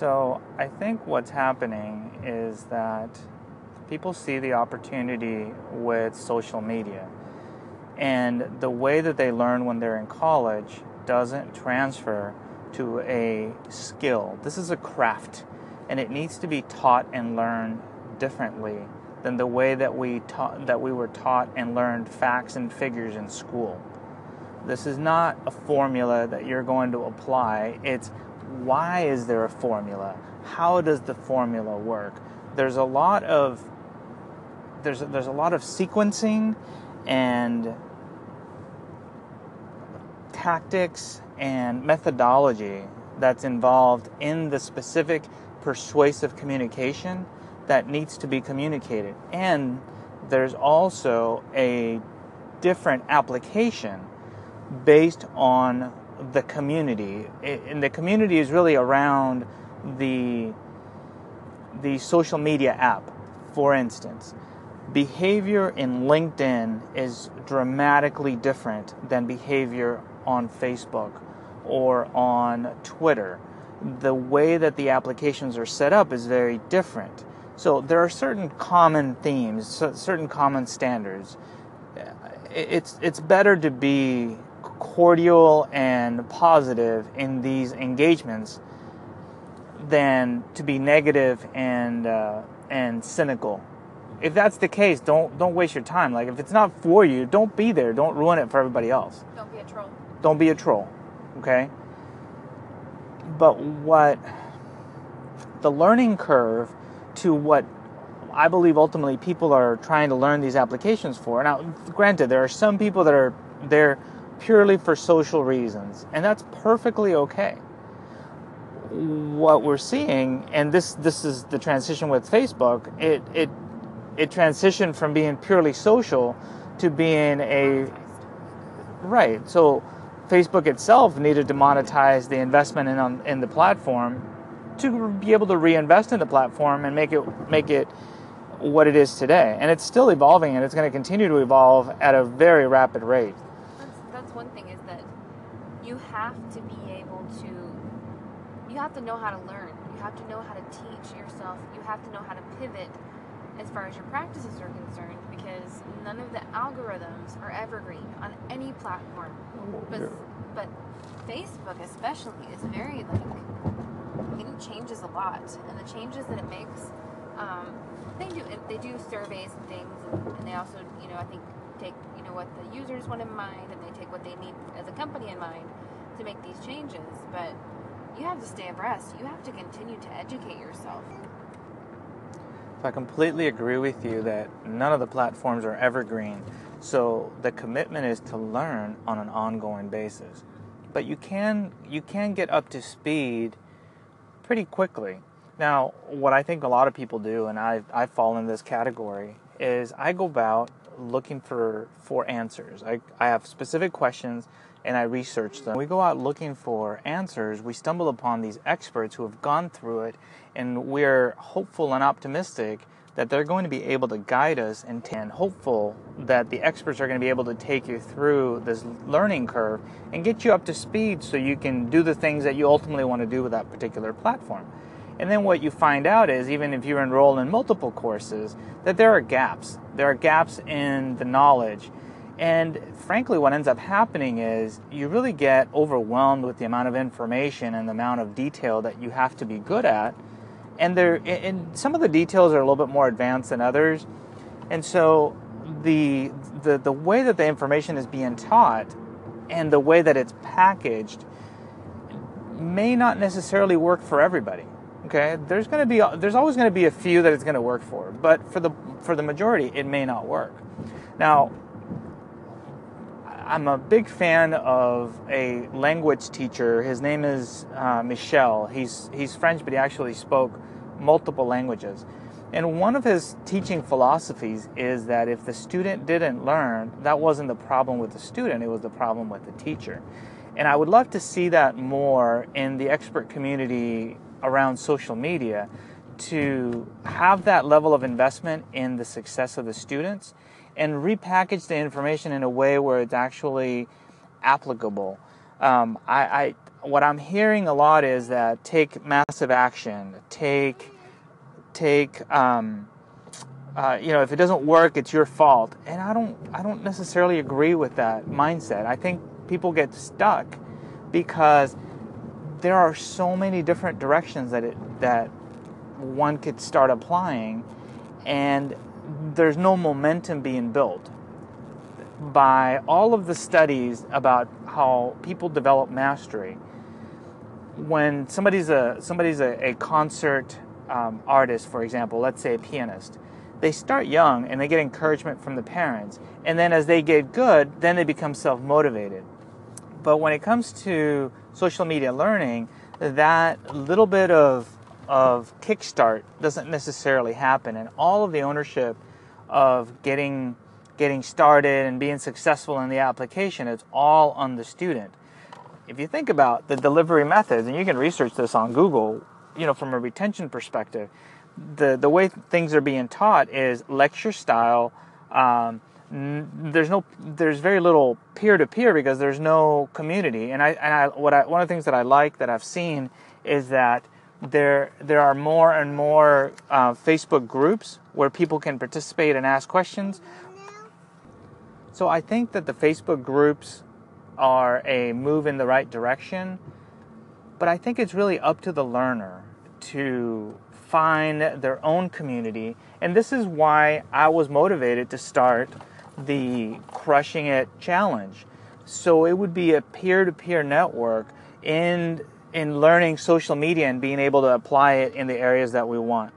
So I think what's happening is that people see the opportunity with social media. And the way that they learn when they're in college doesn't transfer to a skill. This is a craft, and it needs to be taught and learned differently than the way that we taught that we were taught and learned facts and figures in school. This is not a formula that you're going to apply. It's why is there a formula? How does the formula work? There's a lot of there's there's a lot of sequencing and tactics and methodology that's involved in the specific persuasive communication that needs to be communicated. And there's also a different application based on the community. And the community is really around the the social media app. For instance, behavior in LinkedIn is dramatically different than behavior on Facebook or on Twitter. The way that the applications are set up is very different. So there are certain common themes, certain common standards. It's it's better to be cordial and positive in these engagements than to be negative and uh, and cynical. If that's the case, don't don't waste your time. Like if it's not for you, don't be there. Don't ruin it for everybody else. Don't be a troll. Don't be a troll. Okay? But what the learning curve to what I believe ultimately people are trying to learn these applications for. Now, granted, there are some people that are there purely for social reasons, and that's perfectly okay. What we're seeing, and this this is the transition with Facebook, it it it transitioned from being purely social to being a right. So Facebook itself needed to monetize the investment in on, in the platform to be able to reinvest in the platform and make it make it what it is today. And it's still evolving, and it's going to continue to evolve at a very rapid rate. That's, one thing is that you have to be able to you have to know how to learn. You have to know how to teach yourself. You have to know how to pivot as far as your practices are concerned because none of the algorithms are evergreen on any platform. But, but Facebook especially is very like it changes a lot, and the changes that it makes, um, they do they do surveys and things, and, and they also you know I think take what the users want in mind, and they take what they need as a company in mind to make these changes. But you have to stay abreast. You have to continue to educate yourself. So I completely agree with you that none of the platforms are evergreen. So the commitment is to learn on an ongoing basis. But you can you can get up to speed pretty quickly. Now, what I think a lot of people do, and I I fall in this category, is I go about looking for for answers. I, I have specific questions and I research them. We go out looking for answers. We stumble upon these experts who have gone through it, and we're hopeful and optimistic that they're going to be able to guide us and, and hopeful that the experts are going to be able to take you through this learning curve and get you up to speed so you can do the things that you ultimately want to do with that particular platform. And then what you find out is, even if you're enrolled in multiple courses, that there are gaps. There are gaps in the knowledge and frankly, what ends up happening is you really get overwhelmed with the amount of information and the amount of detail that you have to be good at. And there, and some of the details are a little bit more advanced than others. And so the, the, the way that the information is being taught and the way that it's packaged may not necessarily work for everybody. Okay, there's going to be there's always going to be a few that it's going to work for, but for the for the majority, it may not work. Now, I'm a big fan of a language teacher. His name is uh, Michel. He's he's French, but he actually spoke multiple languages. And one of his teaching philosophies is that if the student didn't learn, that wasn't the problem with the student, it was the problem with the teacher. And I would love to see that more in the expert community around social media to have that level of investment in the success of the students and repackage the information in a way where it's actually applicable. Um, I, I, what I'm hearing a lot is that take massive action, take take um, uh, you know if it doesn't work, it's your fault. And I don't I don't necessarily agree with that mindset. I think people get stuck because there are so many different directions that it that one could start applying, and there's no momentum being built by all of the studies about how people develop mastery. When somebody's a somebody's a, a concert um, artist, for example, let's say a pianist, they start young and they get encouragement from the parents, and then as they get good, then they become self motivated. But when it comes to social media learning, that little bit of of kickstart doesn't necessarily happen, and all of the ownership of getting getting started and being successful in the application is all on the student. If you think about the delivery methods, and you can research this on Google, you know, from a retention perspective, the the way things are being taught is lecture style. Um, there's no there's very little peer to peer because there's no community and I and I what I one of the things that I like that I've seen is that there there are more and more uh, Facebook groups where people can participate and ask questions so I think that the Facebook groups are a move in the right direction, but I think it's really up to the learner to find their own community. And this is why I was motivated to start the Crushing It Challenge. So it would be a peer to peer network in, in learning social media and being able to apply it in the areas that we want.